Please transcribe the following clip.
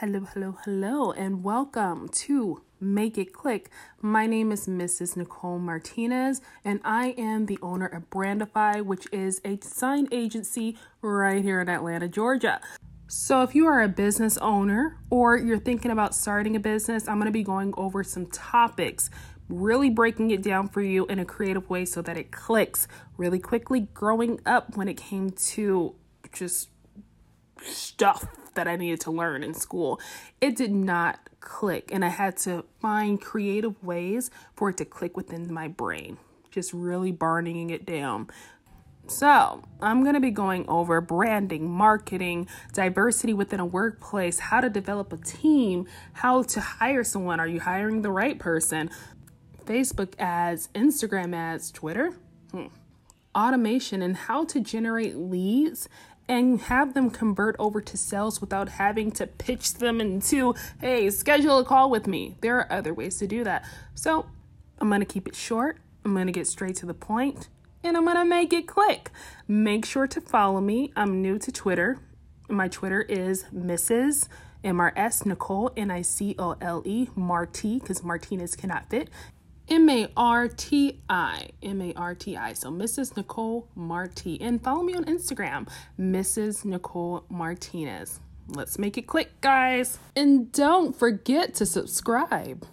Hello, hello, hello, and welcome to Make It Click. My name is Mrs. Nicole Martinez, and I am the owner of Brandify, which is a design agency right here in Atlanta, Georgia. So, if you are a business owner or you're thinking about starting a business, I'm going to be going over some topics, really breaking it down for you in a creative way so that it clicks really quickly. Growing up, when it came to just stuff that I needed to learn in school. It did not click, and I had to find creative ways for it to click within my brain, just really burning it down. So, I'm going to be going over branding, marketing, diversity within a workplace, how to develop a team, how to hire someone. Are you hiring the right person? Facebook ads, Instagram ads, Twitter, hmm. automation, and how to generate leads and have them convert over to sales without having to pitch them into, hey, schedule a call with me. There are other ways to do that. So I'm going to keep it short. I'm going to get straight to the point and I'm going to make it click. Make sure to follow me. I'm new to Twitter. My Twitter is Mrs. MRS Nicole N I C O L E Marti because Martinez cannot fit. M A R T I. M A R T I. So Mrs. Nicole Marti. And follow me on Instagram, Mrs. Nicole Martinez. Let's make it click, guys. And don't forget to subscribe.